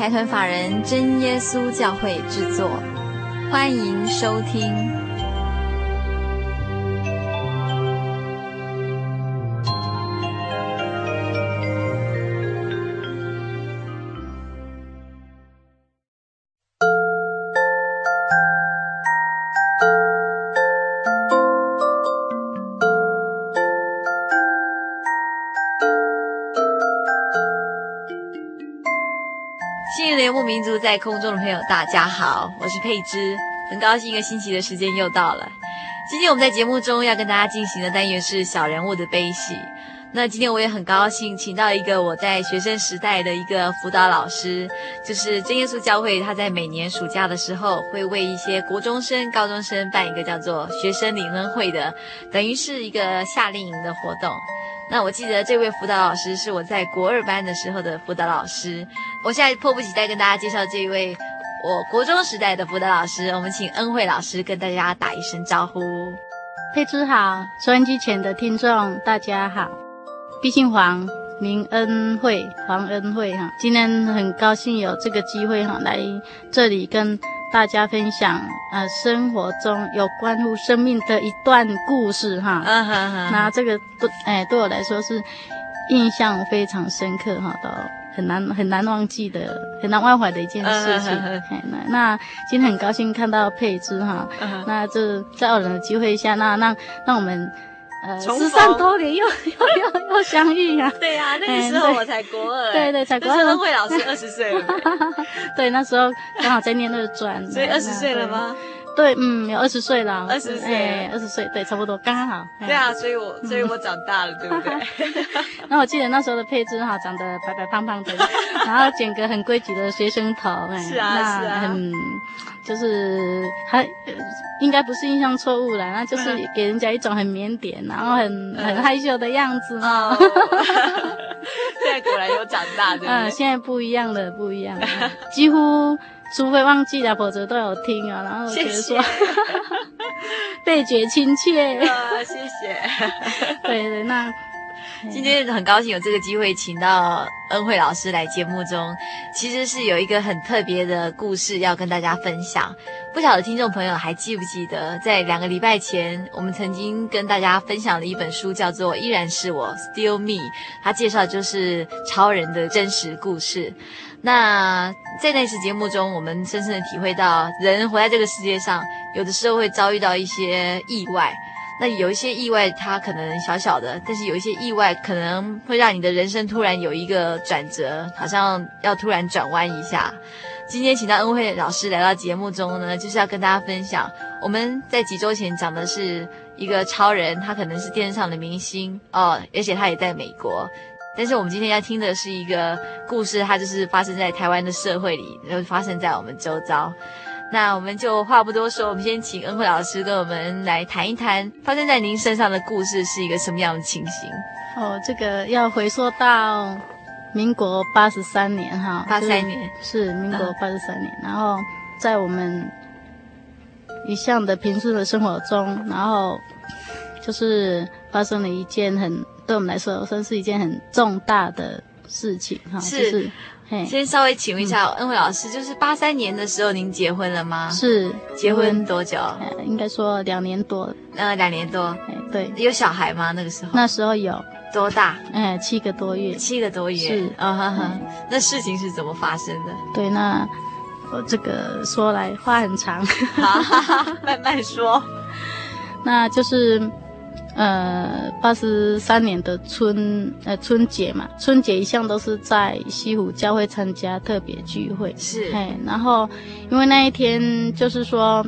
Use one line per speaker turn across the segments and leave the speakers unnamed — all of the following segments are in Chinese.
财团法人真耶稣教会制作，欢迎收听。民族在空中的朋友，大家好，我是佩芝，很高兴一个星期的时间又到了。今天我们在节目中要跟大家进行的单元是小人物的悲喜。那今天我也很高兴，请到一个我在学生时代的一个辅导老师，就是真耶稣教会，他在每年暑假的时候会为一些国中生、高中生办一个叫做学生领恩会的，等于是一个夏令营的活动。那我记得这位辅导老师是我在国二班的时候的辅导老师，我现在迫不及待跟大家介绍这一位我国中时代的辅导老师。我们请恩惠老师跟大家打一声招呼。
佩芝好，收音机前的听众大家好，毕姓黄，名恩惠，黄恩惠哈。今天很高兴有这个机会哈，来这里跟。大家分享呃生活中有关乎生命的一段故事哈，那这个对哎对我来说是印象非常深刻哈，都很难很难忘记的很难忘怀的一件事情。那那今天很高兴看到佩芝哈，那这在偶然的机会下，那那那我们。呃，十三多年又 又又又相遇啊！
对呀，那个时候我才国二，
对对，才国二。那时候
惠老师二十岁了，
对，那时候刚好在念二专，
所以二十岁了吗？
对，嗯，有二十岁了，
二十岁，
二十岁，对，差不多，刚刚好。
对啊，所以我所以我长大了，对不对？
那我记得那时候的配置哈，长得白白胖胖的，然后剪个很规矩的学生头，哎，
是啊是啊，
很。就是还应该不是印象错误了，那就是给人家一种很腼腆，然后很很害羞的样子嘛。现
在果然有长大？
嗯，现在不一样了，不一样了，几乎除非忘记了，否则都有听啊。然后觉得说，谢谢倍觉亲切。
啊，谢谢。
对对，那。
今天很高兴有这个机会，请到恩惠老师来节目中，其实是有一个很特别的故事要跟大家分享。不晓得听众朋友还记不记得，在两个礼拜前，我们曾经跟大家分享了一本书，叫做《依然是我》（Still Me），它介绍就是超人的真实故事。那在那次节目中，我们深深的体会到，人活在这个世界上，有的时候会遭遇到一些意外。那有一些意外，它可能小小的，但是有一些意外可能会让你的人生突然有一个转折，好像要突然转弯一下。今天请到恩惠老师来到节目中呢，就是要跟大家分享，我们在几周前讲的是一个超人，他可能是电视上的明星哦，而且他也在美国。但是我们今天要听的是一个故事，它就是发生在台湾的社会里，然后发生在我们周遭。那我们就话不多说，我们先请恩惠老师跟我们来谈一谈发生在您身上的故事是一个什么样的情形。
哦，这个要回溯到民国八十三年哈，
八三年
是民国八十三年，然后在我们一向的平顺的生活中，然后就是发生了一件很对我们来说算是一件很重大的事情哈，
是。
就是
先稍微请问一下恩惠老师，就是八三年的时候您结婚了吗？
是，
结婚多久？
应该说两年多。
呃，两年多。
对。
有小孩吗？那个时候？
那时候有。
多大？
哎，七个多月。
七个多月。
是。
啊哈哈。那事情是怎么发生的？
对，那我这个说来话很
长，慢慢说。
那就是，呃，八十三年的春呃春节嘛，春节一向都是在西湖教会参加特别聚会，
是，
哎，然后因为那一天就是说，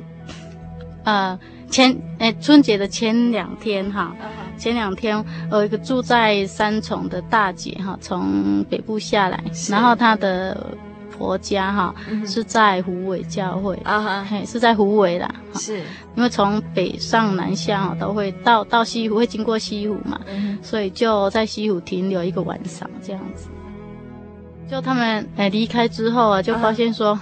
呃，前哎春节的前两天哈，前两天有一个住在三重的大姐哈，从北部下来，然后她的。婆家哈、嗯、是在虎尾教会啊哈，嘿是在虎尾啦，
是。
因为从北上南下都会到到西湖，会经过西湖嘛，嗯、所以就在西湖停留一个晚上这样子。就他们哎离开之后啊，就发现说，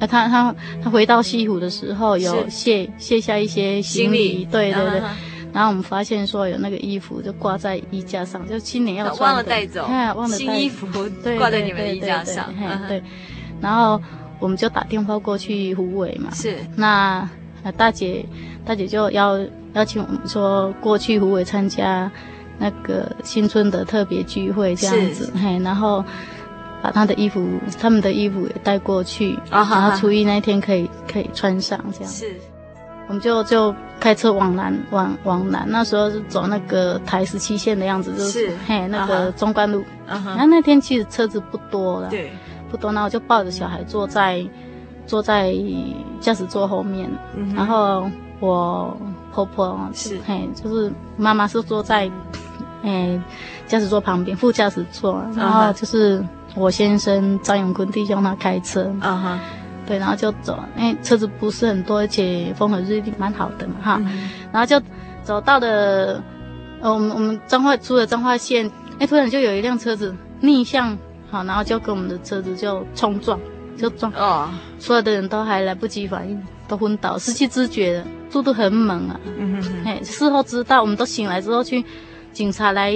他他他回到西湖的时候有卸卸下一些行李，对对对，啊、然后我们发现说有那个衣服就挂在衣架上，就新年要穿的，
忘了带走，
忘了带
新衣服 挂在你们的衣架上，
对，对，对，对，对，对。然后我们就打电话过去湖尾嘛，
是。
那大姐大姐就邀邀请我们说过去湖尾参加那个新春的特别聚会这样子，嘿，然后把他的衣服他们的衣服也带过去，啊、然后初一那天可以可以穿上这样，是，我们就就开车往南往往南，那时候是走那个台十七线的样子，就是，是嘿那个中关路，然后、啊、那天其实车子不多了，对。不多，然后就抱着小孩坐在坐在驾驶座后面，嗯、然后我婆婆是。嘿，就是妈妈是坐在诶驾驶座旁边副驾驶座，然后就是我先生张永坤弟兄他开车，啊哈，对，然后就走，因为车子不是很多，而且风和日丽蛮好的嘛哈，嗯、然后就走到了，呃，我们我们彰化出了彰化县，哎，突然就有一辆车子逆向。好，然后就跟我们的车子就冲撞，就撞，哦，所有的人都还来不及反应，都昏倒，失去知觉了，速度很猛啊。嗯哼哼，嘿，事后知道，我们都醒来之后去，警察来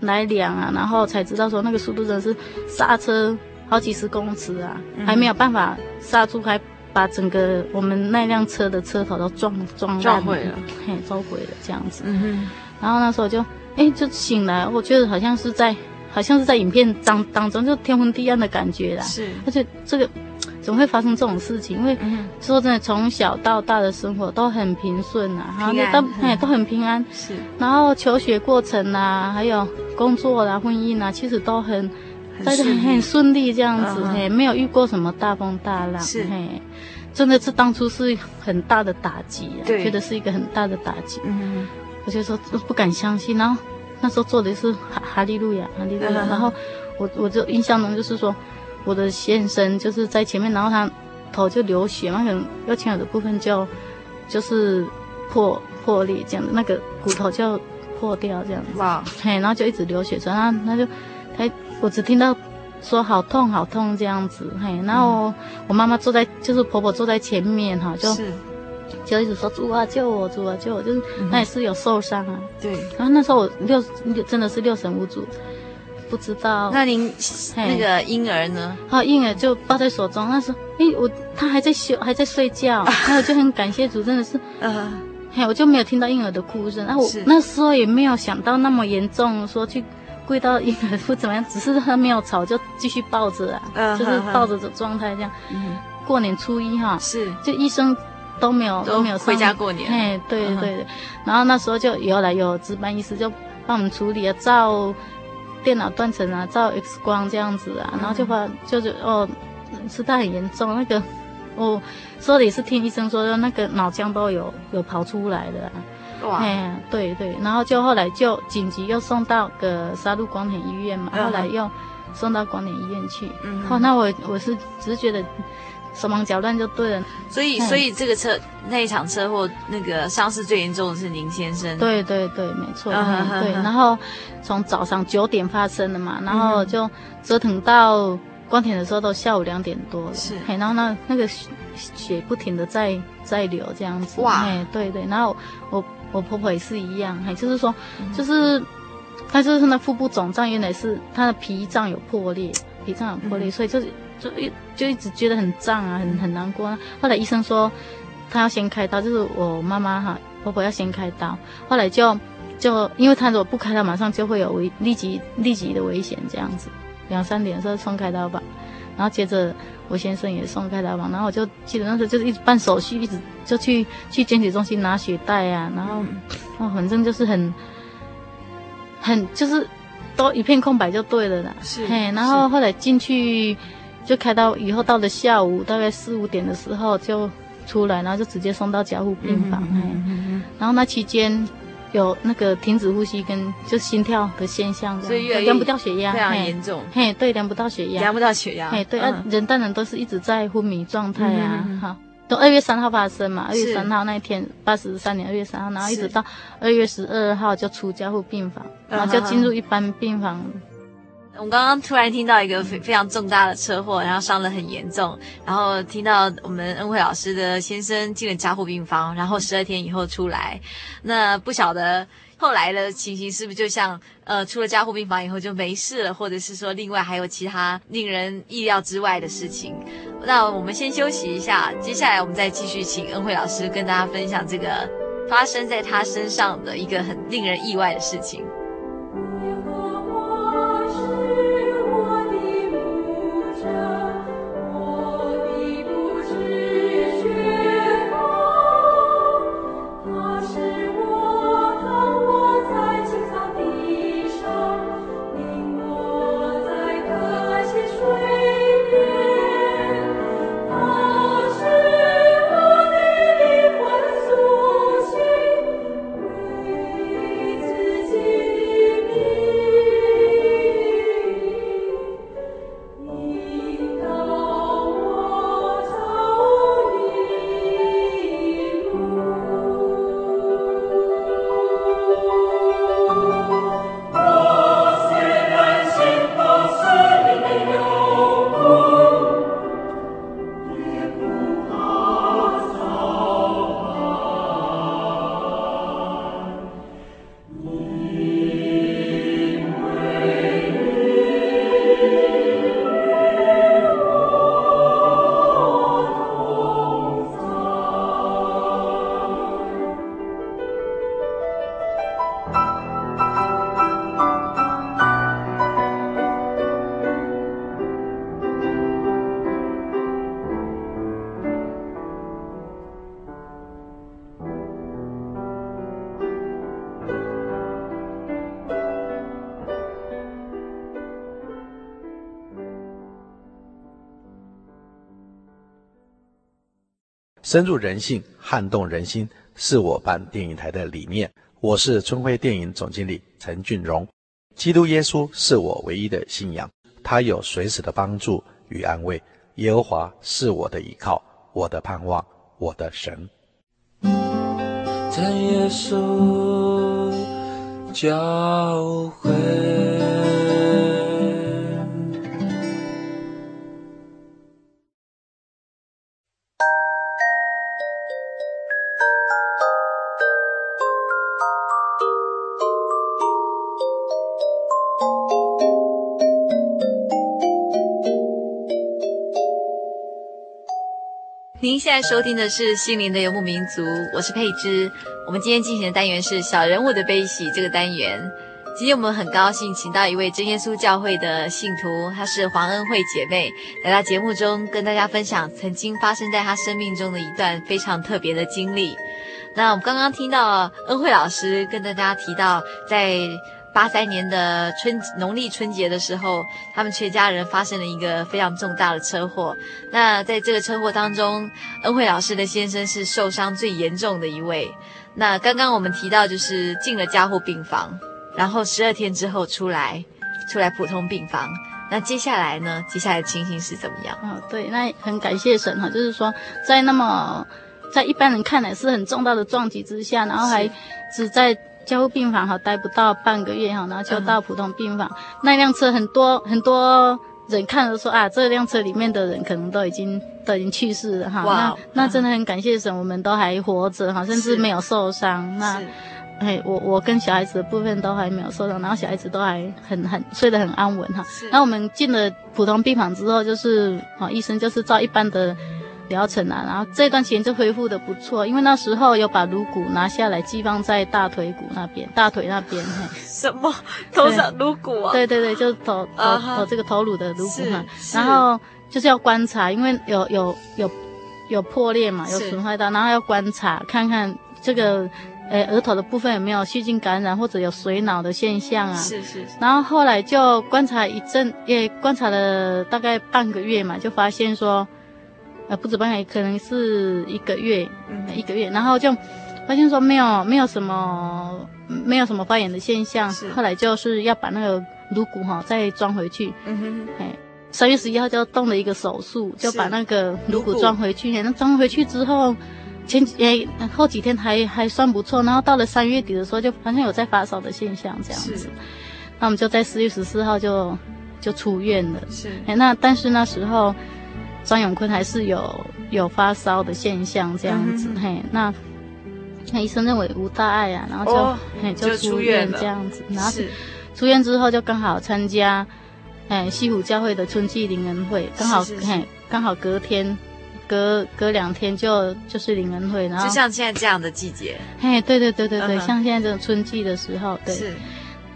来量啊，然后才知道说那个速度真的是刹车好几十公尺啊，嗯、还没有办法刹住，还把整个我们那辆车的车头都撞撞撞毁了，嘿，撞毁了这样子。嗯哼，然后那时候就，哎，就醒来，我觉得好像是在。好像是在影片当当中，就天昏地暗的感觉啦。是，而且这个怎么会发生这种事情？因为说真的，从小到大的生活都很平顺啊，然后都哎都很平安。是，然后求学过程啊，还有工作啦、婚姻啊，其实都很很很顺利这样子，嘿，没有遇过什么大风大浪。是，嘿，真的是当初是很大的打击啊，觉得是一个很大的打击。嗯，我就说不敢相信，然后。那时候做的是哈哈利路亚，哈利路亚。然后我我就印象中就是说，我的先生就是在前面，然后他头就流血嘛，可能右前耳的部分就就是破破裂这样子，那个骨头就破掉这样子。哇！嘿，然后就一直流血，然后他就他我只听到说好痛好痛这样子，嘿，然后我，妈妈坐在就是婆婆坐在前面哈，就。就一直说主啊救我，主啊救我，就是那也是有受伤啊。对。然后那时候我六真的是六神无主，不知道。那您那个婴儿呢？好，婴儿就抱在手中。那时候，哎，我他还在休，还在睡觉。然后我就很感谢主，真的是。呃。嘿，我就没有听到婴儿的哭声。然后我那时候也没有想到那么严重，说去跪到婴儿或怎么样，只是他没有吵，就继续抱着啊，就是抱着的状态这样。嗯。过年初一哈。是。就医生。都没有都没有回家过年，哎，对对对，uh. 然后那时候就有来有值班医师就帮我们处理啊，照电脑断层啊，照 X 光这样子啊，然后就发就是哦，事态很严重，那个我说的也是听医生说的，那个脑浆都有有跑出来的，哇，哎，对对，然后就后来就紧急又送到个沙鹿光田医院嘛，uh. 后来又送到光田医院去，嗯、uh，huh. 那我我是只是觉得。手忙脚乱就对了，所以所以这个车那一场车祸，那个伤势最严重的是您先生。对对对，没错。对，然后从早上九点发生的嘛，然后就折腾到光田的时候都下午两点多了。是，然后那那个血不停的在在流这样子。哇，对对，然后我我婆婆也是一样，还就是说，就是她就是那腹部肿胀，原来是她的脾脏有破裂，脾脏有破裂，所以就是。就一就一直觉得很胀啊，很很难过。后来医生说，她要先开刀，就是我妈妈哈婆婆要先开刀。后来就就因为她如果不开刀，马上就会有危立即立即的危险这样子。两三点的时候冲开刀吧，然后接着我先生也送开刀房，然后我就记得那时候就是一直办手续，一直就去去捐血中心拿血袋啊，然后哦，反正就是很很就是都一片空白就对了啦。
是，
嘿，然后后来进去就开到以后，到了下午大概四五点的时候就出来，然后就直接送到加护病房。嗯嗯嗯嗯，然后那期间。有那个停止呼吸跟就心跳的现象，
所以越
量不到血压，
非常严重。
嘿，对，量不到血压，
量不到血压。
嘿，对，啊，人当然都是一直在昏迷状态啊。好，从二月三号发生嘛，二月三号那一天，八十三年二月三号，然后一直到二月十二号就出加护病房，然后就进入一般病房。
我们刚刚突然听到一个非非常重大的车祸，然后伤得很严重，然后听到我们恩惠老师的先生进了加护病房，然后十二天以后出来，那不晓得后来的情形是不是就像呃出了加护病房以后就没事了，或者是说另外还有其他令人意料之外的事情？那我们先休息一下，接下来我们再继续请恩惠老师跟大家分享这个发生在他身上的一个很令人意外的事情。
深入人性，撼动人心，是我办电影台的理念。我是春晖电影总经理陈俊荣。基督耶稣是我唯一的信仰，他有随时的帮助与安慰。耶和华是我的依靠，我的盼望，我的神。
在耶稣教会。
您现在收听的是《心灵的游牧民族》，我是佩芝。我们今天进行的单元是“小人物的悲喜”这个单元。今天我们很高兴请到一位真耶稣教会的信徒，她是黄恩惠姐妹，来到节目中跟大家分享曾经发生在她生命中的一段非常特别的经历。那我们刚刚听到恩惠老师跟大家提到，在八三年的春农历春节的时候，他们全家人发生了一个非常重大的车祸。那在这个车祸当中，恩惠老师的先生是受伤最严重的一位。那刚刚我们提到，就是进了加护病房，然后十二天之后出来，出来普通病房。那接下来呢？接下来的情形是怎么样？
哦，对，那很感谢神哈，就是说在那么在一般人看来是很重大的撞击之下，然后还只在。加护病房哈，待不到半个月哈，然后就到普通病房。嗯、那辆车很多很多人看着说啊，这辆车里面的人可能都已经都已经去世了哈。哇，那那真的很感谢神，我们都还活着哈，甚至没有受伤。那哎，我我跟小孩子的部分都还没有受伤，然后小孩子都还很很睡得很安稳哈。那我们进了普通病房之后，就是啊，医生就是照一般的。疗程啊，然后这段时间就恢复的不错，因为那时候有把颅骨拿下来寄放在大腿骨那边，大腿那边。
什么？头上颅骨啊？
对对对，就是头头头这个头颅的颅骨嘛。然后就是要观察，因为有有有有破裂嘛，有损坏到，然后要观察看看这个。诶，额头的部分有没有细菌感染或者有水脑的现象啊？
是是是。
然后后来就观察一阵，也观察了大概半个月嘛，就发现说，呃，不止半个月，可能是一个月，嗯，一个月。然后就发现说没有没有什么没有什么发炎的现象。是。后来就是要把那个颅骨哈再装回去。嗯哼。哎，三月十一号就动了一个手术，就把那个颅骨装回去。那装回去之后。前诶后几天还还算不错，然后到了三月底的时候，就发现有在发烧的现象这样子。是。那我们就在四月十四号就就出院了。是。诶那但是那时候张永坤还是有有发烧的现象这样子。嗯、嘿，那那医生认为无大碍啊，然后就、哦、嘿就出院这样子。然后是。出院之后就刚好参加诶西湖教会的春季灵恩会，刚好嘿刚好隔天。隔隔两天就就是灵恩会，然后
就像现在这样的季节，
嘿，对对对对对，uh -huh. 像现在这种春季的时候，对，是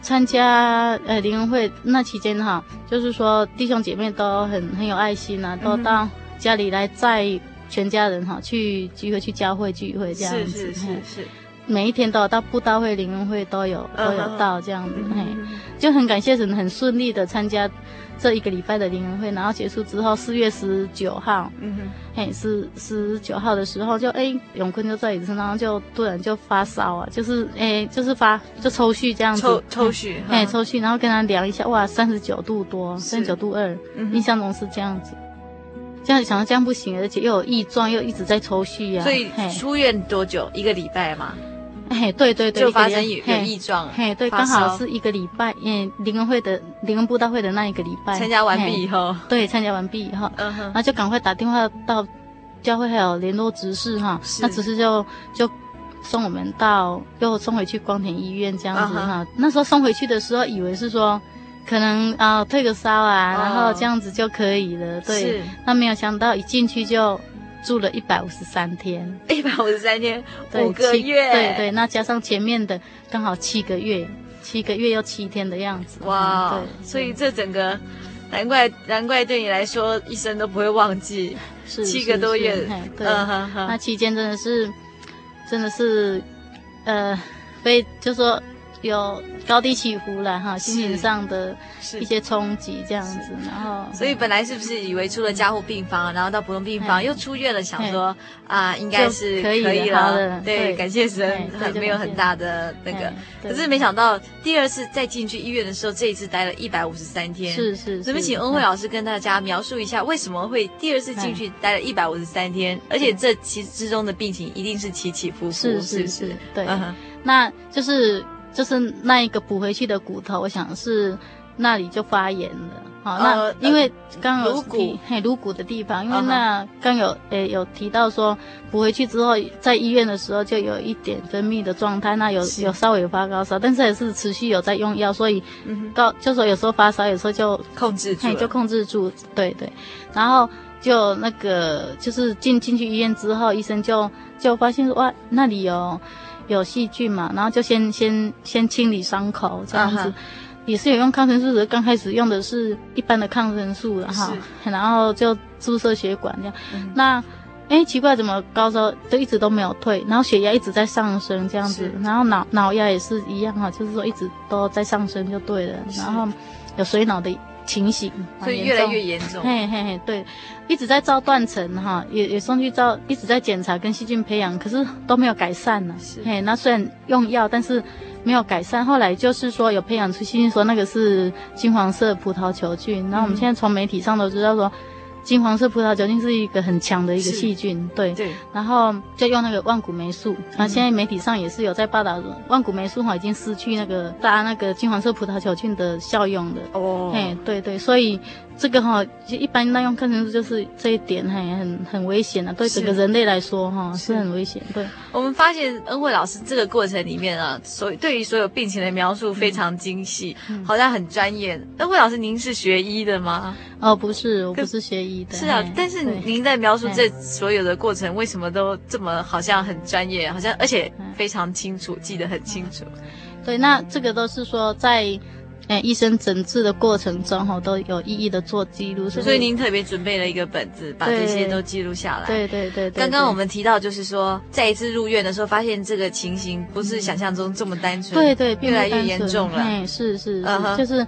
参加呃灵恩会那期间哈，就是说弟兄姐妹都很很有爱心啊，都到家里来载全家人哈去聚会去教会聚会这样子，是是是是，每一天都有到布道会灵恩会都有都有到这样子，uh. 嘿，就很感谢神，很顺利的参加。这一个礼拜的灵恩会，然后结束之后，四月十九号，嗯哼，嘿，是十九号的时候就，就哎，永坤就在椅子上，然后就突然就发烧啊，就是哎，就是发就抽搐这样子，
抽抽搐，
哎，抽搐，然后跟他量一下，哇，三十九度多，三十九度二，嗯，印象中是这样子，这样想到这样不行，而且又有异状，又一直在抽搐呀，
所以出院多久？一个礼拜吗？
嘿，对对对，
就发生有有异状，
嘿，对，刚好是一个礼拜，嗯，灵恩会的灵恩布道会的那一个礼拜，
参加完毕以后，对，
参加完毕以后，嗯哼，然后就赶快打电话到教会，还有联络执事哈，那执事就就送我们到，又送回去光田医院这样子哈，那时候送回去的时候，以为是说可能啊退个烧啊，然后这样子就可以了，对，那没有想到一进去就。住了一百五十三天，
一百五十三天，五个月，
对对，那加上前面的刚好七个月，七个月又七天的样子，哇，对，
所以这整个，难怪难怪对你来说一生都不会忘记，是七个多月，
对，嗯、那期间真的是，真的是，呃，非就说。有高低起伏了哈，心情上的一些冲击这样子，然后
所以本来是不是以为出了加护病房，然后到普通病房又出院了，想说啊应该是可以了，对，感谢神，很没有很大的那个，可是没想到第二次再进去医院的时候，这一次待了一百五十三天，
是是，
所以请恩惠老师跟大家描述一下为什么会第二次进去待了一百五十三天，而且这其之中的病情一定是起起伏伏，
是是是，对，那就是。就是那一个补回去的骨头，我想是那里就发炎了。好，那因为刚有骨嘿颅骨的地方，因为那刚有诶有提到说补回去之后，在医院的时候就有一点分泌的状态，那有有稍微有发高烧，但是也是持续有在用药，所以高就说有时候发烧，有时候就
控制住，
就控制住，对对。然后就那个就是进进去医院之后，医生就就发现说哇那里有。有细菌嘛，然后就先先先清理伤口这样子，uh. 也是有用抗生素的，刚开始用的是一般的抗生素了哈，然后就注射血管这样。Uh. 那哎奇怪，怎么高烧就一直都没有退，然后血压一直在上升这样子，然后脑脑压也是一样哈，就是说一直都在上升就对了，然后有水脑的。情形，
所以越来越严重。
嘿嘿嘿，对，一直在照断层哈，也也送去照，一直在检查跟细菌培养，可是都没有改善呢。是，嘿，那虽然用药，但是没有改善。后来就是说有培养出细菌，说那个是金黄色葡萄球菌。然后我们现在从媒体上都知道说。金黄色葡萄球菌是一个很强的一个细菌，对，对，然后就用那个万古霉素，那、嗯、现在媒体上也是有在报道，万古霉素哈已经失去那个杀那个金黄色葡萄球菌的效用了。哦，哎，对对，所以。这个哈，就一般那用抗生素就是这一点，很，很很危险啊，对整个人类来说哈是，是很危险。对，
我们发现恩惠老师这个过程里面啊，所对于所有病情的描述非常精细，嗯、好像很专业。恩惠老师，您是学医的吗？
哦，不是，我不是学医的。是啊，
但是您在描述这所有的过程，为什么都这么好像很专业，好像而且非常清楚，记得很清楚。
对，那这个都是说在。哎，医生诊治的过程中哈，都有一一的做记录。
所以您特别准备了一个本子，把这些都记录下
来。对对对。
刚刚我们提到，就是说再一次入院的时候，发现这个情形不是想象中这么单纯，
对对，
越来越严重了。
哎，是是是，uh. 就是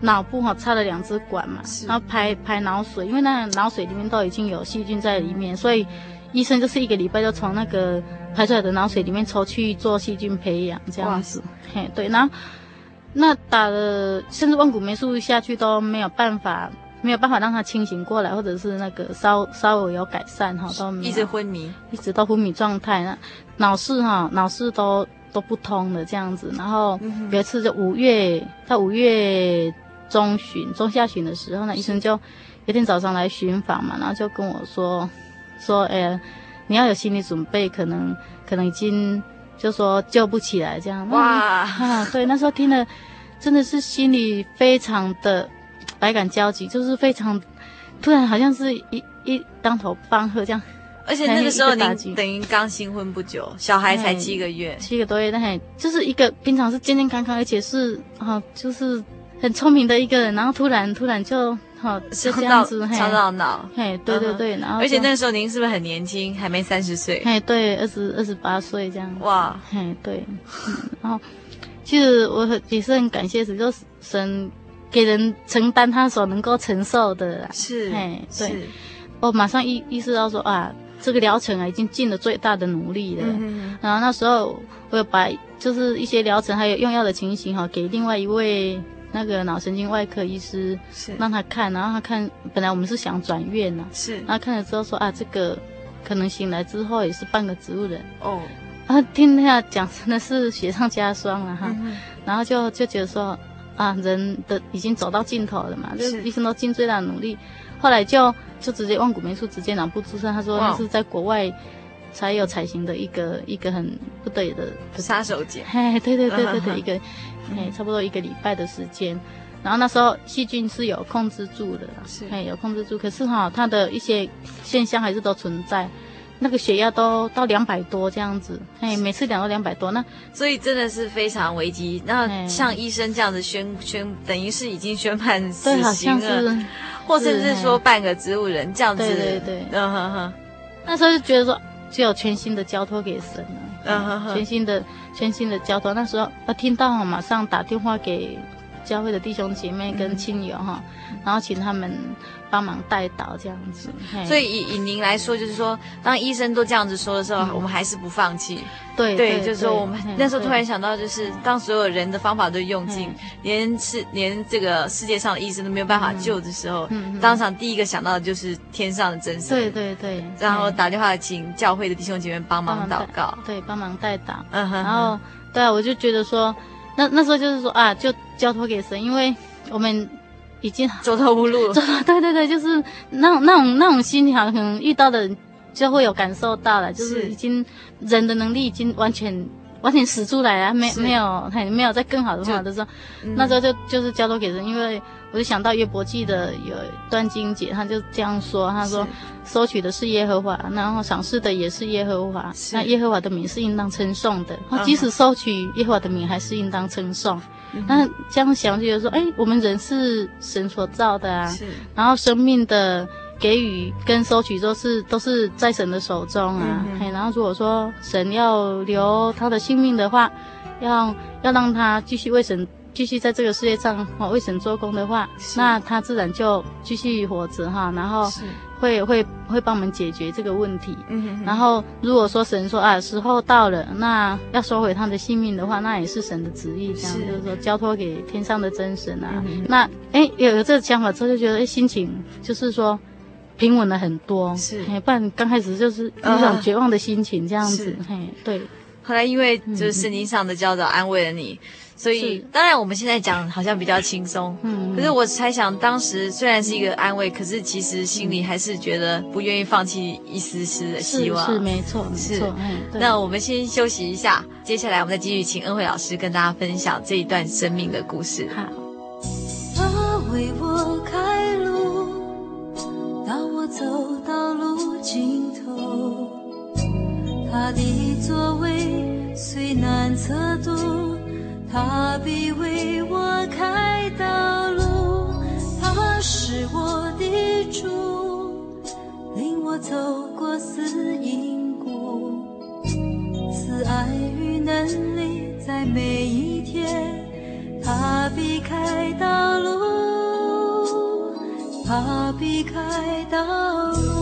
脑部哈插了两支管嘛，然后排排脑水，因为那个脑水里面都已经有细菌在里面，所以医生就是一个礼拜就从那个排出来的脑水里面抽去做细菌培养这样子。嘿，对，然后。那打了甚至万古霉素下去都没有办法，没有办法让他清醒过来，或者是那个稍稍微有改善哈，都
一直昏迷，
一直到昏迷状态。那脑室哈，脑室都都不通的这样子。然后有一次就五月，到五月中旬、中下旬的时候，呢医生就有一天早上来巡访嘛，然后就跟我说说，哎，你要有心理准备，可能可能已经。就说救不起来这样哇啊，对，那时候听了，真的是心里非常的百感交集，就是非常突然，好像是一一当头棒喝这样。
而且那个时候您等于刚新婚不久，小孩才七个月，
七个多月，但还就是一个平常是健健康康，而且是啊，就是很聪明的一个人，然后突然突然就。好，就这样子，
超到脑，
嘿，对对对，然后
而且那时候您是不是很年轻，还没三十岁？
嘿，对，二十二十八岁这样。
哇，
嘿，对，嗯、然后其实我很也是很感谢神，就是神给人承担他所能够承受的，
是，嘿，对，
我马上意意识到说啊，这个疗程啊已经尽了最大的努力了。嗯，然后那时候我有把就是一些疗程还有用药的情形哈，给另外一位。那个脑神经外科医师是。让他看，然后他看，本来我们是想转院呢，
是，
然后看了之后说啊，这个可能醒来之后也是半个植物人。
哦，
然后听他讲真的是雪上加霜了哈，嗯、然后就就觉得说啊，人的已经走到尽头了嘛，就是。医生都尽最大的努力，后来就就直接万古霉素直接脑部注射，他说那是在国外才有采行的一个一个很不得已的
杀手锏，
嘿，对对对对对，一个。哎，差不多一个礼拜的时间，然后那时候细菌是有控制住的，是，哎，有控制住。可是哈，它的一些现象还是都存在，那个血压都到两百多这样子，哎，每次量到两百多，那
所以真的是非常危机。那像医生这样子宣宣，等于是已经宣判死刑了，或甚至说半个植物人这样子，对对对，嗯哼哼。
那时候就觉得说，只有全心的交托给神了。全新的全新的交托，那时候他听到马上打电话给教会的弟兄姐妹跟亲友哈、嗯，然后请他们帮忙代祷这样子。
所以以以您来说，就是说，当医生都这样子说的时候，嗯、我们还是不放弃。
对对，
就是说我们那时候突然想到，就是当所有人的方法都用尽，连是连这个世界上的医生都没有办法救的时候，嗯、当场第一个想到的就是天上的真神。
对对对，
然后打电话请教会的弟兄姐妹帮忙祷告，
对，帮忙代祷。嗯哼，然后对啊，我就觉得说。那那时候就是说啊，就交托给神，因为我们已经
走投无路 了。
对对对，就是那种那种那种心情，好像可能遇到的人就会有感受到了，就是已经人的能力已经完全完全使出来了，没没有还没有在更好的方法的时候，那时候就就是交托给人，因为。我就想到约伯记的有一段经节，他就这样说：“他说，收取的是耶和华，然后赏赐的也是耶和华。那耶和华的名是应当称颂的。即使收取耶和华的名，还是应当称颂。嗯、那这样想就觉得说，哎，我们人是神所造的啊。然后生命的给予跟收取都是都是在神的手中啊。嗯、然后如果说神要留他的性命的话，要要让他继续为神。”继续在这个世界上哦为神做工的话，那他自然就继续活着哈，然后会会会帮我们解决这个问题。嗯哼哼。然后如果说神说啊时候到了，那要收回他的性命的话，那也是神的旨意，这样就是说交托给天上的真神啊。嗯、那哎有了这个想法之后，就觉得哎心情就是说平稳了很多。是，不然刚开始就是一种绝望的心情这样子。对。
后来因为就是圣经上的教导安慰了你。嗯所以，当然我们现在讲好像比较轻松，嗯，可是我猜想当时虽然是一个安慰，可是其实心里还是觉得不愿意放弃一丝丝的希望。
是，是没错，
是没错。那我们先休息一下，接下来我们再继续请恩惠老师跟大家分享这一段生命的故事。
好。
他为我开路，当我走到路尽头，他的座位虽难测度。他必为我开道路，他是我的主，领我走过死荫谷。慈爱与能力在每一天，他必开道路，他必开道路。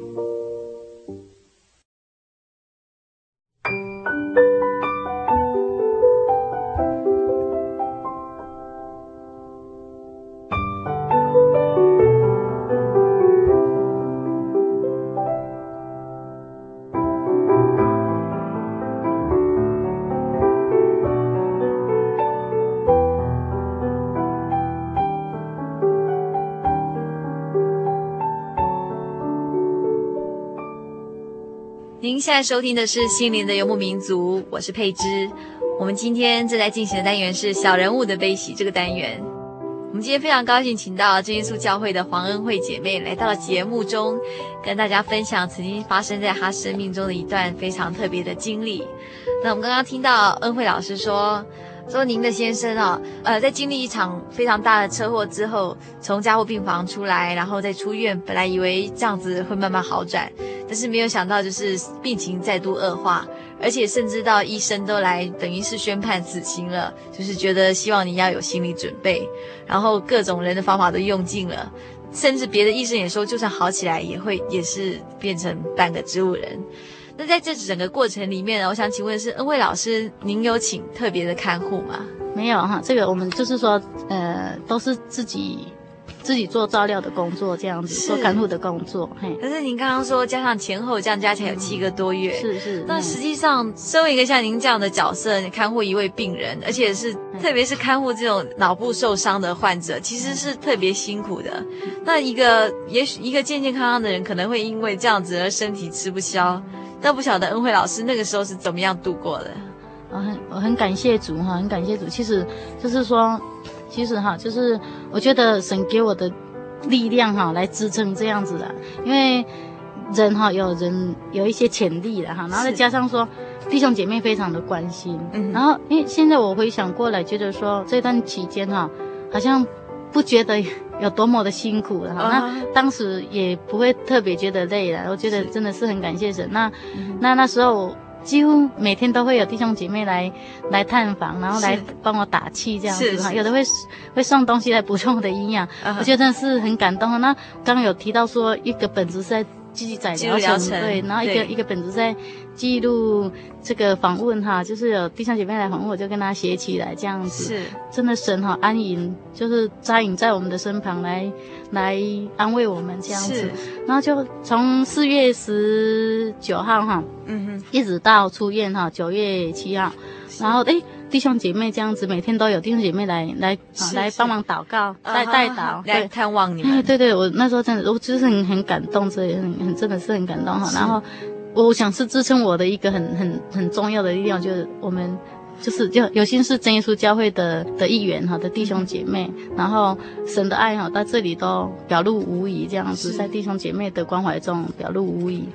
现在收听的是《心灵的游牧民族》，我是佩芝。我们今天正在进行的单元是“小人物的悲喜”这个单元。我们今天非常高兴，请到真耶稣教会的黄恩惠姐妹来到了节目中，跟大家分享曾经发生在她生命中的一段非常特别的经历。那我们刚刚听到恩惠老师说。说您的先生啊，呃，在经历一场非常大的车祸之后，从加护病房出来，然后再出院。本来以为这样子会慢慢好转，但是没有想到就是病情再度恶化，而且甚至到医生都来等于是宣判死刑了，就是觉得希望你要有心理准备，然后各种人的方法都用尽了，甚至别的医生也说，就算好起来也会也是变成半个植物人。那在这整个过程里面呢，我想请问的是恩惠老师，您有请特别的看护吗？
没有哈，这个我们就是说，呃，都是自己自己做照料的工作，这样子做看护的工作。嘿，
可是您刚刚说加上前后这样加起来有七个多月，
是是。
那实际上，身为一个像您这样的角色，你看护一位病人，而且是特别是看护这种脑部受伤的患者，其实是特别辛苦的。那一个也许一个健健康康的人，可能会因为这样子而身体吃不消。那不晓得恩惠老师那个时候是怎么样度过的？
我很我很感谢主哈，很感谢主。其实就是说，其实哈，就是我觉得神给我的力量哈，来支撑这样子的。因为人哈有人有一些潜力的哈，然后再加上说弟兄姐妹非常的关心，嗯，然后因为现在我回想过来，觉得说这段期间哈，好像不觉得。有多么的辛苦了哈，那当时也不会特别觉得累了。我觉得真的是很感谢神。那那那时候几乎每天都会有弟兄姐妹来来探访，然后来帮我打气这样子哈，有的会会送东西来补充我的营养，我觉得真的是很感动。那刚刚有提到说一个本子是在记载疗程，对，然后一个一个本子在记录这个访问哈，就是有弟兄姐妹来访问，我就跟他写起来这样子，是。真的神哈安营，就是扎营在我们的身旁来来安慰我们这样子，然后就从四月十九号哈，嗯哼，一直到出院哈，九月七号，然后诶弟兄姐妹这样子，每天都有弟兄姐妹来来来帮忙祷告，带带祷，
来探望你们。
对对，我那时候真的，我就是很很感动，所以很很真的是很感动哈。然后我想是支撑我的一个很很很重要的力量，就是我们就是就有心是真耶稣教会的的一员哈的弟兄姐妹，然后神的爱哈在这里都表露无遗，这样子在弟兄姐妹的关怀中表露无遗。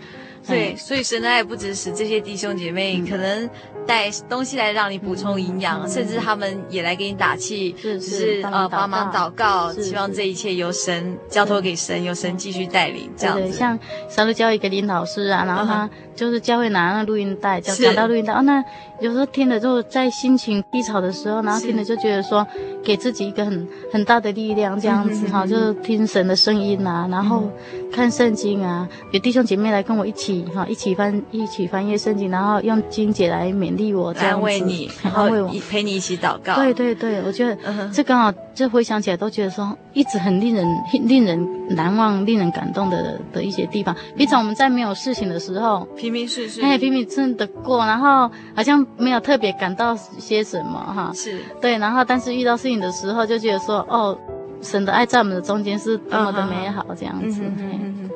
对，所以神的爱不只是这些弟兄姐妹可能。带东西来让你补充营养，嗯、甚至他们也来给你打气，是是，是呃帮忙祷告，希望这一切由神交托给神，由神继续带领这样子。对，
像上次教一个林老师啊，然后他就是教会拿那录音带，讲讲到录音带，哦，那有时候听了之后，在心情低潮的时候，然后听了就觉得说，给自己一个很很大的力量，这样子哈，嗯、就是听神的声音啊，然后看圣经啊，有弟兄姐妹来跟我一起哈，一起翻一起翻阅圣经，然后用经姐来勉。励我这样
安慰你，然后陪你一起祷告。
对对对，我觉得这刚好就回想起来，都觉得说一直很令人令人难忘、令人感动的的一些地方。平常我们在没有事情的时候，
平平顺顺，
哎，平平顺顺的过，然后好像没有特别感到些什么哈。是。对，然后但是遇到事情的时候，就觉得说哦，神的爱在我们的中间是多么的美好，这样子。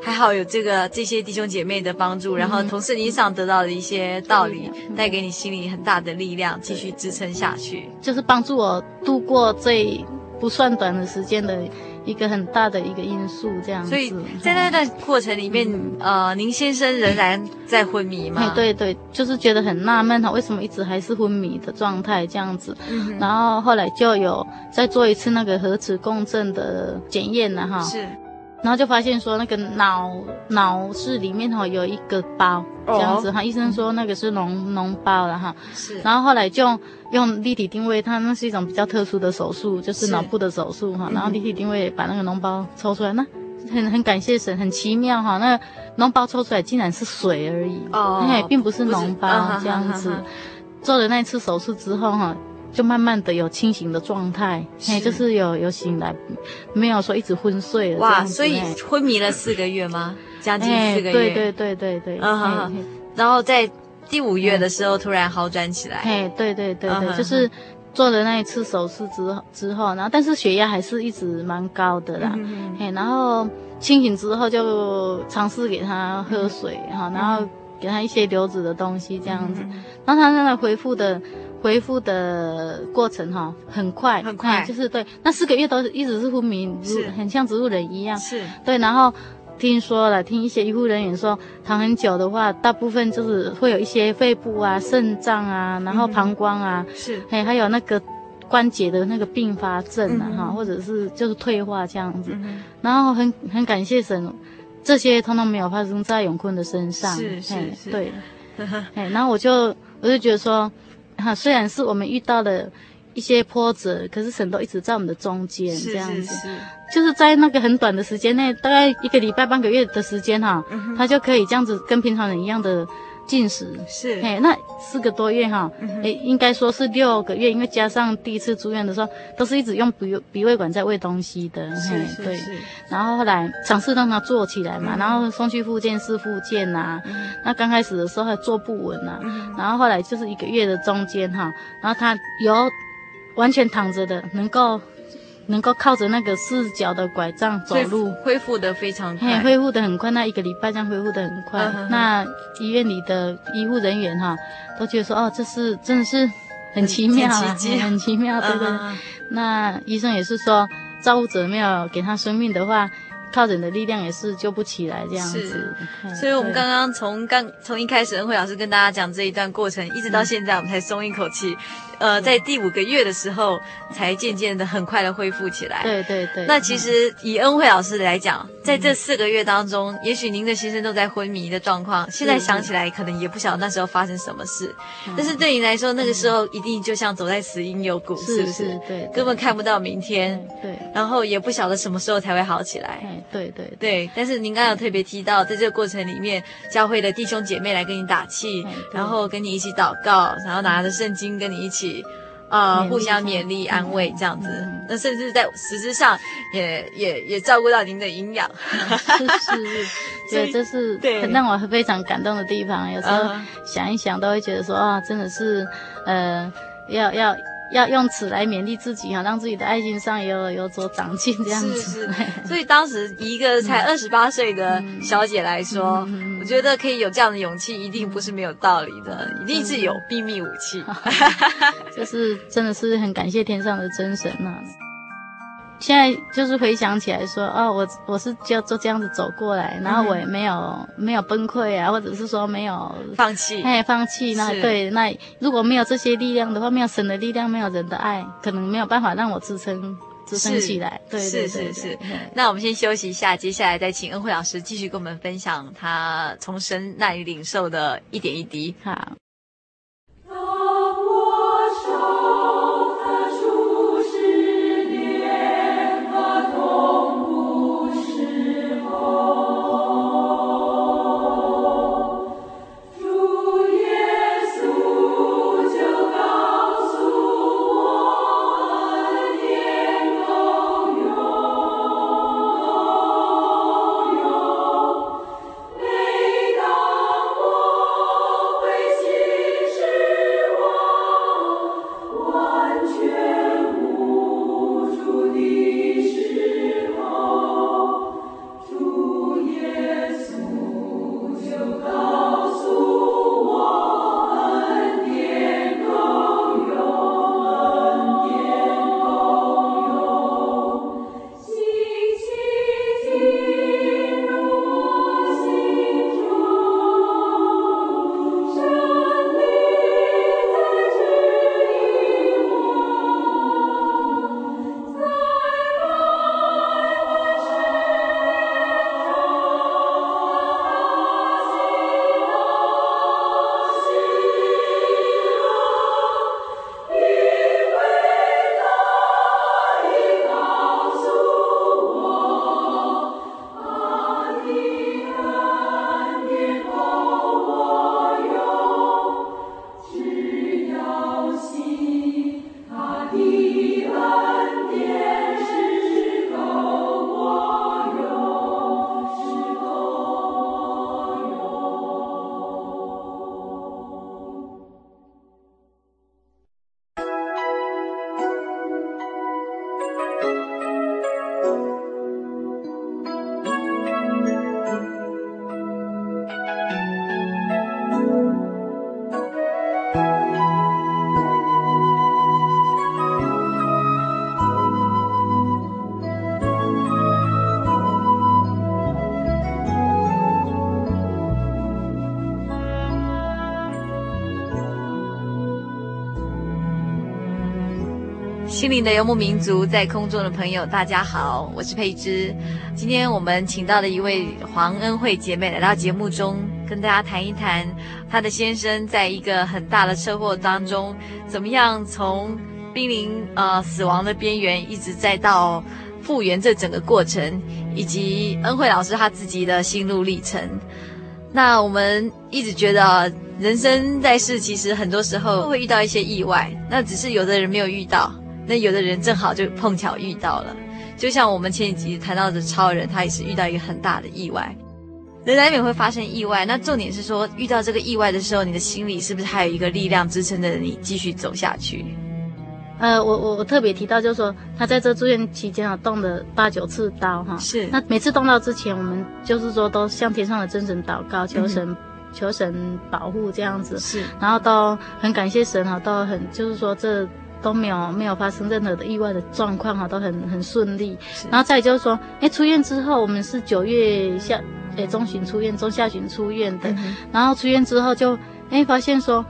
还好有这个这些弟兄姐妹的帮助，然后从圣经上得到的一些道理，带给你心里很大的力量，继续支撑下去，
就是帮助我度过这不算短的时间的一个很大的一个因素，这样子。
所以在那段过程里面，呃，您先生仍然在昏迷吗？
对对，就是觉得很纳闷他，为什么一直还是昏迷的状态这样子？然后后来就有再做一次那个核磁共振的检验了哈。是。然后就发现说那个脑脑室里面哈有一个包这样子哈，医生说那个是脓脓包了哈。是。然后后来就用立体定位，它那是一种比较特殊的手术，就是脑部的手术哈。然后立体定位把那个脓包抽出来，那很很感谢神，很奇妙哈。那脓包抽出来竟然是水而已，哦，并不是脓包这样子。做了那次手术之后哈。就慢慢的有清醒的状态，哎，就是有有醒来，没有说一直昏睡了。哇，
所以昏迷了四个月吗？将近四个月。
对对对对对。嗯，
然后在第五月的时候突然好转起来。
哎，对对对对，就是做了那一次手术之后之后，然后但是血压还是一直蛮高的啦。哎，然后清醒之后就尝试给他喝水哈，然后给他一些流质的东西这样子，然后他现在恢复的。恢复的过程哈，很快，很快，就是对，那四个月都一直是昏迷，是。很像植物人一样，是。对。然后听说了，听一些医护人员说，躺很久的话，大部分就是会有一些肺部啊、肾脏啊，然后膀胱啊，是，还还有那个关节的那个并发症啊，哈，或者是就是退化这样子。然后很很感谢神，这些通通没有发生在永坤的身上，是是是，对，哎，然后我就我就觉得说。哈，虽然是我们遇到了一些波折，可是神都一直在我们的中间，这样子，是是是，就是在那个很短的时间内，大概一个礼拜、半个月的时间哈，嗯、他就可以这样子跟平常人一样的。进食是，哎，那四个多月哈，哎、嗯，应该说是六个月，因为加上第一次住院的时候，都是一直用鼻鼻胃管在喂东西的，是嘿是对。然后后来尝试让他坐起来嘛，嗯、然后送去复健室复健呐、啊。嗯、那刚开始的时候还坐不稳呐、然后后来就是一个月的中间哈，然后他有完全躺着的，能够。能够靠着那个四脚的拐杖走路，
恢复得非常快，
恢复得很快。那一个礼拜这样恢复得很快。Uh. 那医院里的医护人员哈，都觉得说哦，这是真的是很奇妙啊，很奇迹，很奇妙，对不对？Uh. 那医生也是说，造物者没有给他生命的话，靠人的力量也是救不起来这样子。
所以我们刚刚从刚从一开始恩惠老师跟大家讲这一段过程，一直到现在，我们才松一口气。呃，在第五个月的时候，才渐渐的很快的恢复起来。
对对对。
那其实以恩惠老师来讲，在这四个月当中，也许您的先生都在昏迷的状况，现在想起来可能也不晓得那时候发生什么事。但是对你来说，那个时候一定就像走在死荫有谷，是不是？对，根本看不到明天。对。然后也不晓得什么时候才会好起来。
对对
对。但是您刚刚有特别提到，在这个过程里面，教会的弟兄姐妹来跟你打气，然后跟你一起祷告，然后拿着圣经跟你一起，呃，互相勉励安慰这样子。那甚至在实质上也也也照顾到您的营养。
是是是，对，这是很让我非常感动的地方。有时候想一想，都会觉得说啊，真的是，呃，要要。要用此来勉励自己哈，让自己的爱心上也有有所长进这样子。是是。
所以当时一个才二十八岁的小姐来说，嗯、我觉得可以有这样的勇气，一定不是没有道理的，一定是有秘密武器。
就是真的是很感谢天上的真神呐、啊。现在就是回想起来说，哦，我我是就就这样子走过来，然后我也没有、嗯、没有崩溃啊，或者是说没有
放弃，
哎，放弃。那对，那如果没有这些力量的话，没有神的力量，没有人的爱，可能没有办法让我支撑支撑起来。对，对，对，对，
是是是。那我们先休息一下，接下来再请恩惠老师继续跟我们分享他从神那里领受的一点一滴。
好。
的游牧民族，在空中的朋友，大家好，我是佩芝。今天我们请到的一位黄恩惠姐妹来到节目中，跟大家谈一谈她的先生在一个很大的车祸当中，怎么样从濒临呃死亡的边缘，一直再到复原这整个过程，以及恩惠老师她自己的心路历程。那我们一直觉得，人生在世，其实很多时候会遇到一些意外，那只是有的人没有遇到。那有的人正好就碰巧遇到了，就像我们前几集谈到的超人，他也是遇到一个很大的意外。人难免会发生意外，那重点是说，遇到这个意外的时候，你的心里是不是还有一个力量支撑着你继续走下去？
呃，我我我特别提到，就是说他在这住院期间啊，动了八九次刀哈。是。那每次动刀之前，我们就是说都向天上的真神祷告，求神、嗯、求神保护这样子。是。然后都很感谢神哈，都很就是说这。都没有没有发生任何的意外的状况哈，都很很顺利。然后再就是说，哎，出院之后，我们是九月下，哎，中旬出院，中下旬出院的。嗯、然后出院之后就，哎，发现说，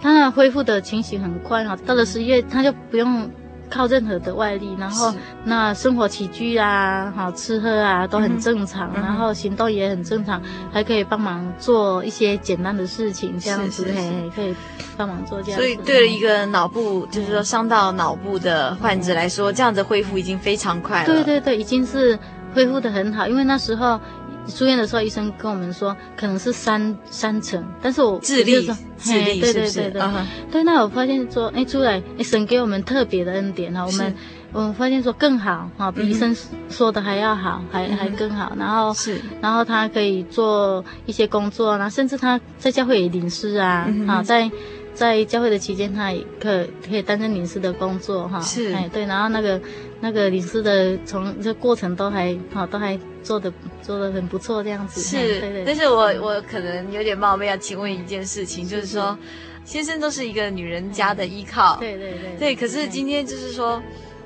他恢复的情形很快哈，到了十一月他就不用。靠任何的外力，然后那生活起居啊，好吃喝啊都很正常，嗯、然后行动也很正常，还可以帮忙做一些简单的事情，这样子嘿，可以帮忙做这样子。
所以对了一个脑部，就是说伤到脑部的患者来说，这样子恢复已经非常快了。
对对对，已经是恢复的很好，因为那时候。住院的时候，医生跟我们说可能是三三成，但是我
智力，智力？
对对对对，uh. 对。那我发现说，哎，出来，哎，神给我们特别的恩典哈，我们我们发现说更好哈，比医生说的还要好，还、嗯、还更好。然后是，然后他可以做一些工作，然后甚至他在教会也领事啊，啊、嗯，在在教会的期间，他也可可以担任领事的工作哈。是，哎，对，然后那个。那个领事的从这过程都还好，都还做的做的很不错，这样子。
是，对对对，但是我我可能有点冒昧，要请问一件事情，就是说，先生都是一个女人家的依靠。对对对。对，可是今天就是说，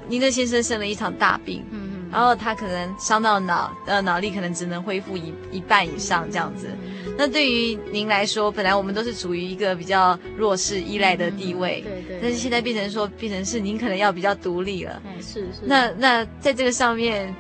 您的先生生了一场大病，嗯嗯，然后他可能伤到脑，呃，脑力可能只能恢复一一半以上这样子。那对于您来说，本来我们都是处于一个比较弱势、依赖的地位，嗯、对，对对。但是现在变成说，变成是您可能要比较独立了。哎，是是。那那在这个上面，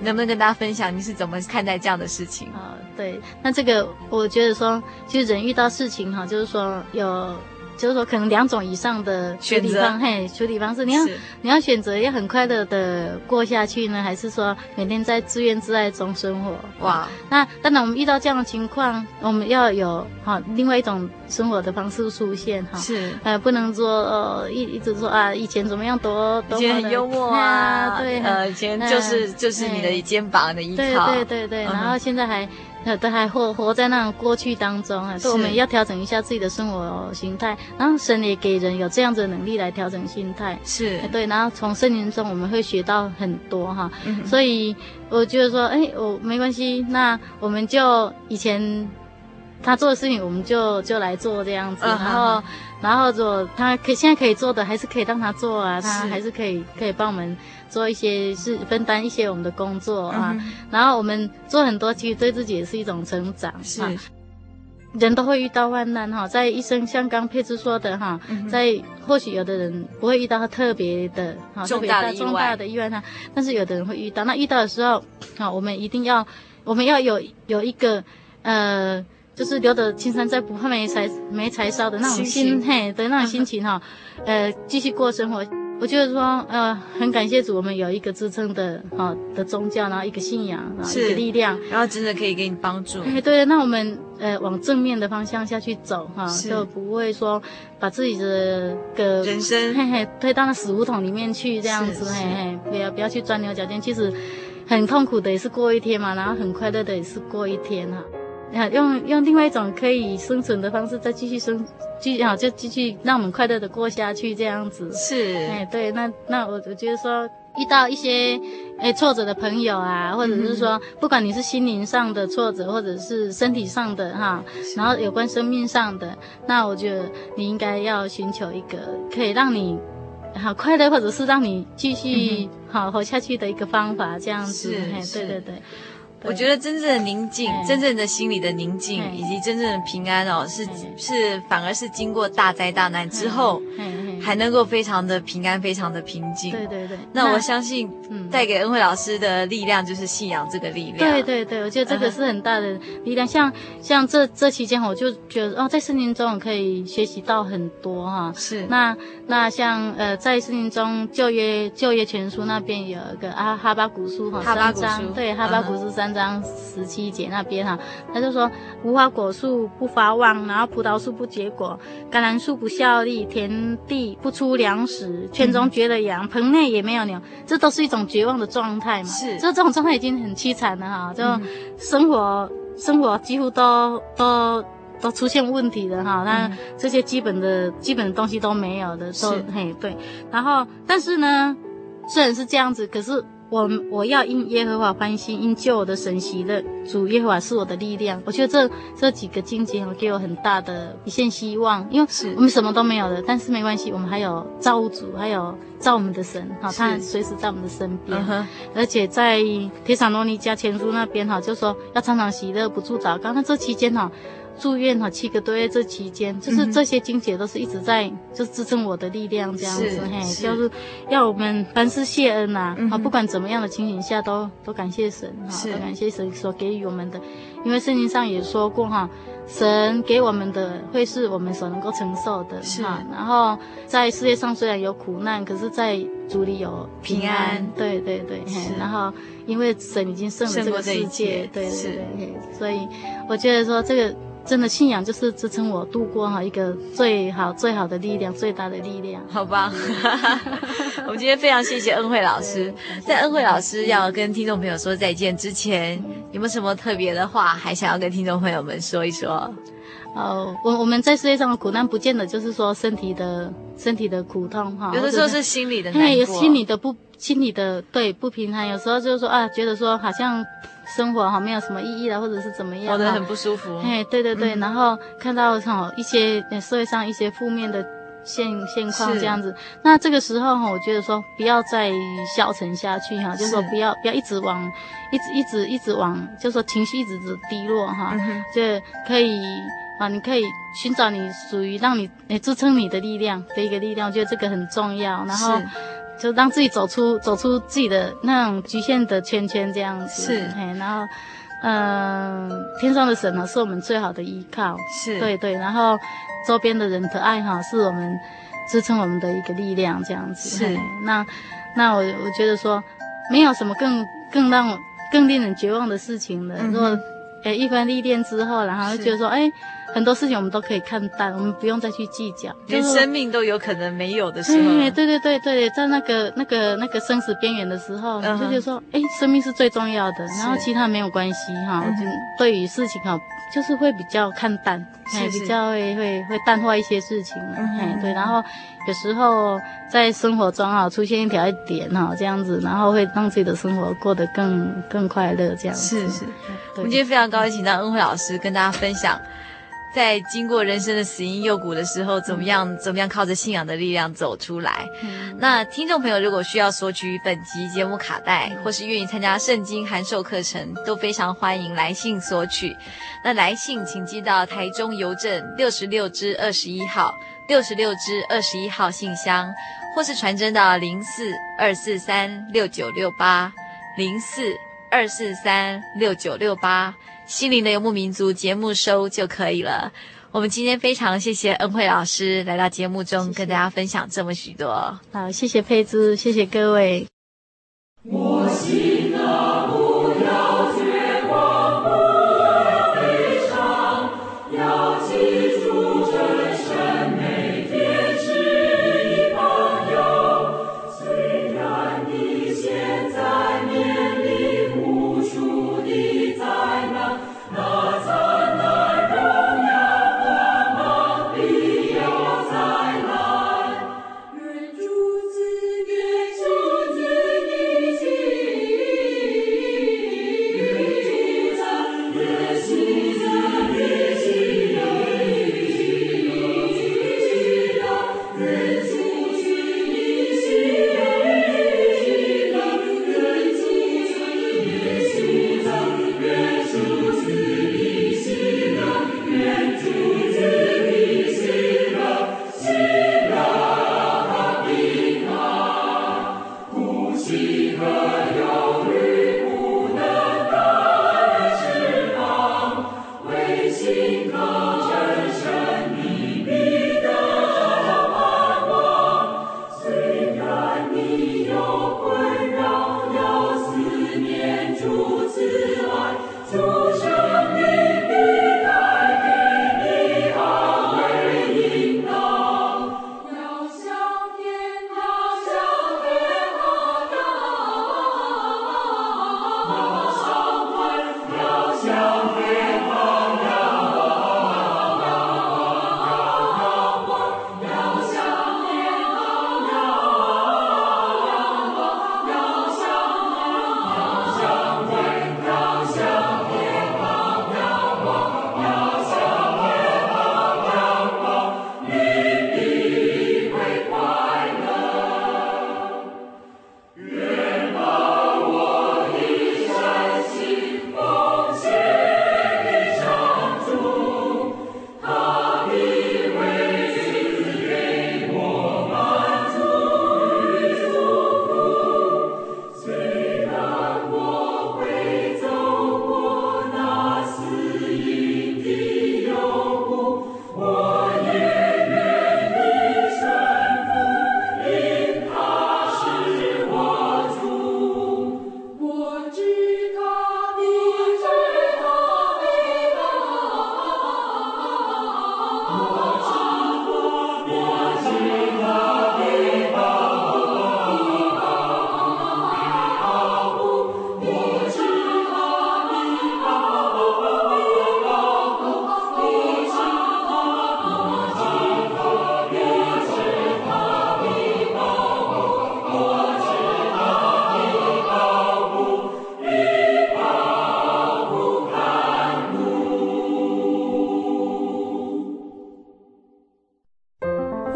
能不能跟大家分享你是怎么看待这样的事情？
啊，对。那这个我觉得说，其实人遇到事情哈，就是说有。就是说，可能两种以上的处理方，嘿，处理方式，你要你要选择要很快乐的过下去呢，还是说每天在自怨自艾中生活？哇，那当然，我们遇到这样的情况，我们要有哈另外一种生活的方式出现哈，是。呃，不能说呃一一直说啊，以前怎么样多多
以前很幽默啊，对，呃，以前就是、呃、就是你的肩膀的依靠，
对对对对，然后现在还。呃，都还活活在那种过去当中啊，所以我们要调整一下自己的生活形态，然后神也给人有这样子的能力来调整心态，是。对，然后从圣经中我们会学到很多哈，嗯、所以我觉得说，哎，我没关系，那我们就以前他做的事情，我们就就来做这样子，嗯、然后。然后做他可现在可以做的还是可以让他做啊，他还是可以可以帮我们做一些是分担一些我们的工作啊。嗯、然后我们做很多，其实对自己也是一种成长。是，啊、人都会遇到患难哈，在一生像刚佩芝说的哈，在或许有的人不会遇到特别的哈特别大重大的意外哈，但是有的人会遇到。那遇到的时候，啊，我们一定要我们要有有一个呃。就是留得青山在，不怕没柴没柴烧的那种心，嘿的那种心情哈，呃，继续过生活。我觉得说，呃，很感谢主，我们有一个支撑的，哈的宗教，然后一个信仰，然后一个力量，
然后真的可以给你帮助。
哎，对，那我们呃往正面的方向下去走，哈，就不会说把自己的个
人生
嘿嘿推到那死胡同里面去，这样子，嘿嘿，不要不要去钻牛角尖。其实很痛苦的也是过一天嘛，然后很快乐的也是过一天哈。用用另外一种可以生存的方式再继续生，继续好就继续让我们快乐的过下去这样子。是，哎对，那那我我觉得说遇到一些哎挫折的朋友啊，或者是说不管你是心灵上的挫折，或者是身体上的哈，然后有关生命上的，那我觉得你应该要寻求一个可以让你好快乐，或者是让你继续好活下去的一个方法这样子。哎，对对对。
我觉得真正的宁静，真正的心里的宁静，以及真正的平安哦，是是反而是经过大灾大难之后，还能够非常的平安，非常的平静。对对对。那我相信，带给恩惠老师的力量就是信仰这个力量。
对对对，我觉得这个是很大的力量。像像这这期间，我就觉得哦，在圣经中可以学习到很多哈。是。那那像呃，在圣经中旧约旧约全书那边有一个啊哈巴古书哈，
哈巴谷书
对哈巴古书三。章十七节那边哈，他就说无花果树不发旺，然后葡萄树不结果，橄榄树不效力，田地不出粮食，圈中绝了羊，棚内也没有牛，这都是一种绝望的状态嘛。是，就这种状态已经很凄惨了哈，就生活生活几乎都都都出现问题了哈。那这些基本的基本的东西都没有的，都嘿对。然后但是呢，虽然是这样子，可是。我我要因耶和华欢心，因救我的神喜乐。主耶和华是我的力量。我觉得这这几个经节给我很大的一线希望，因为我们什么都没有的，但是没关系，我们还有造物主，还有造我们的神，哈，他随时在我们的身边。而且在铁撒罗尼迦前书那边哈，就说要常常喜乐，不住祷告。那这期间哈，住院哈七个多月这期间，就是这些经姐都是一直在就支撑我的力量这样子，嘿，就是要我们凡事谢恩呐，啊，不管怎么样的情形下都都感谢神哈，都感谢神所给予我们的，因为圣经上也说过哈。神给我们的会是我们所能够承受的，是哈。然后在世界上虽然有苦难，可是在主里有平安。平安对对对，然后因为神已经胜了这个世界，对对对，所以我觉得说这个。真的信仰就是支撑我度过哈一个最好最好的力量，最大的力量。
好吧，我们今天非常谢谢恩惠老师。在恩惠老师要跟听众朋友说再见之前，有没有什么特别的话还想要跟听众朋友们说一说？
哦，我我们在世界上的苦难，不见得就是说身体的身体的苦痛哈，有的
时候是心理的难过，
心理的不心理的对不平衡，有时候就是说啊，觉得说好像。生活哈没有什么意义了，或者是怎么样，
活得很不舒服。
哎，对对对，嗯、然后看到哈一些社会上一些负面的现现况这样子，那这个时候哈，我觉得说不要再消沉下去哈，就是说不要不要一直往一直一直一直往，就是说情绪一直直低落哈，嗯、就可以啊，你可以寻找你属于让你诶支撑你的力量的一个力量，我觉得这个很重要，然后。就让自己走出走出自己的那种局限的圈圈，这样子是，嘿，然后，嗯、呃，天上的神呢，是我们最好的依靠，是对对，然后周边的人的爱哈，是我们支撑我们的一个力量，这样子是。那那我我觉得说，没有什么更更让我更令人绝望的事情了。如果、诶一番历练之后，然后就觉得说，哎。很多事情我们都可以看淡，我们不用再去计较，
连生命都有可能没有的时候。
对对对对，在那个那个那个生死边缘的时候，就觉得说，哎，生命是最重要的，然后其他没有关系哈。就对于事情哈，就是会比较看淡，哎，比较会会会淡化一些事情，哎，对。然后有时候在生活中哈出现一条一点哈这样子，然后会让自己的生活过得更更快乐这样子。
是是，我们今天非常高兴请到恩惠老师跟大家分享。在经过人生的死因幽谷的时候，怎么样？怎么样靠着信仰的力量走出来？嗯、那听众朋友如果需要索取本集节目卡带，或是愿意参加圣经函授课程，都非常欢迎来信索取。那来信请寄到台中邮政六十六支二十一号六十六支二十一号信箱，或是传真到零四二四三六九六八零四二四三六九六八。心灵的游牧民族节目收就可以了。我们今天非常谢谢恩惠老师来到节目中，谢谢跟大家分享这么许多。
好，谢谢佩芝，谢谢各位。我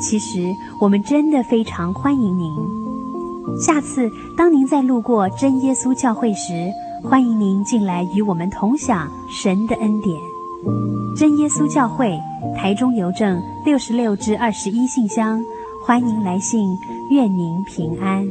其实我们真的非常欢迎您。下次当您再路过真耶稣教会时，欢迎您进来与我们同享神的恩典。真耶稣教会，台中邮政六十六至二十一信箱，欢迎来信，愿您平安。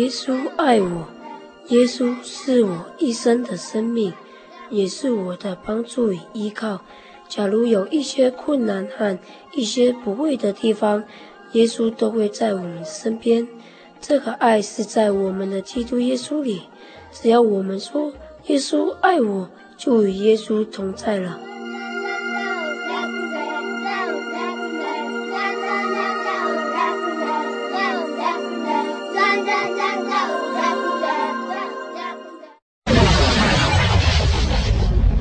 耶稣爱我，耶稣是我一生的生命，也是我的帮助与依靠。假如有一些困难和一些不会的地方，耶稣都会在我们身边。这个爱是在我们的基督耶稣里。只要我们说耶稣爱我，就与耶稣同在了。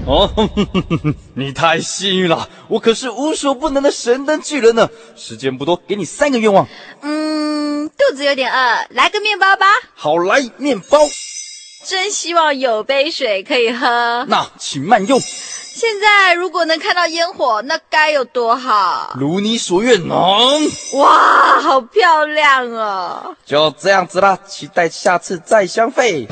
你太幸运了，我可是无所不能的神灯巨人呢。时间不多，给你三个愿望。
嗯，肚子有点饿，来个面包吧。
好，来面包。
真希望有杯水可以喝。
那请慢用。
现在如果能看到烟火，那该有多好。
如你所愿，能。
哇，好漂亮哦。
就这样子啦，期待下次再相会。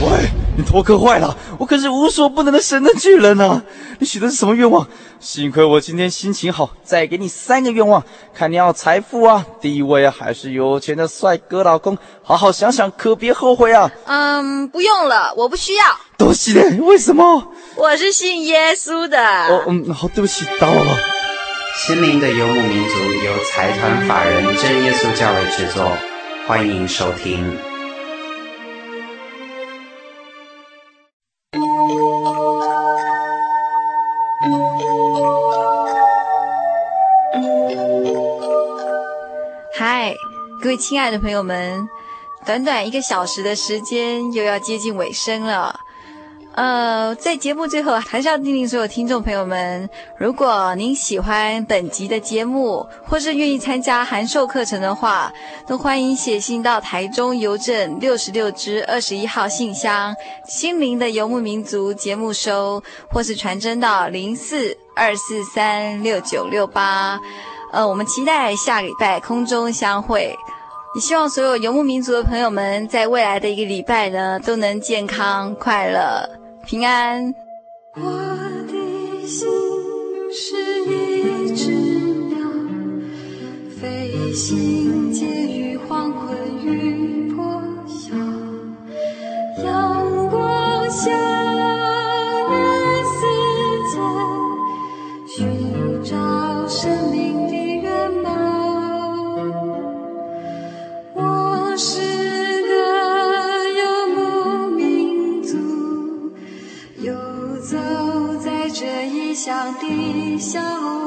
喂。你头磕坏了，我可是无所不能的神的巨人啊！你许的是什么愿望？幸亏我今天心情好，再给你三个愿望，看你要财富啊、地位啊，还是有钱的帅哥老公？好好想想，可别后悔啊！
嗯，不用了，我不需要。
多谢嘞，为什么？
我是信耶稣的。
哦，嗯，好，对不起，打扰了。
心灵的游牧民族由财团法人真耶稣教会制作，欢迎收听。
嗨各位亲爱的朋友们，短短一个小时的时间又要接近尾声了。呃，在节目最后，还是要叮咛所有听众朋友们：如果您喜欢本集的节目，或是愿意参加函授课程的话，都欢迎写信到台中邮政六十六支二十一号信箱“心灵的游牧民族”节目收，或是传真到零四二四三六九六八。呃，我们期待下礼拜空中相会。也希望所有游牧民族的朋友们，在未来的一个礼拜呢，都能健康快乐。平安。
我的心是一只鸟，飞行介于黄昏与破晓，阳光下我的小屋。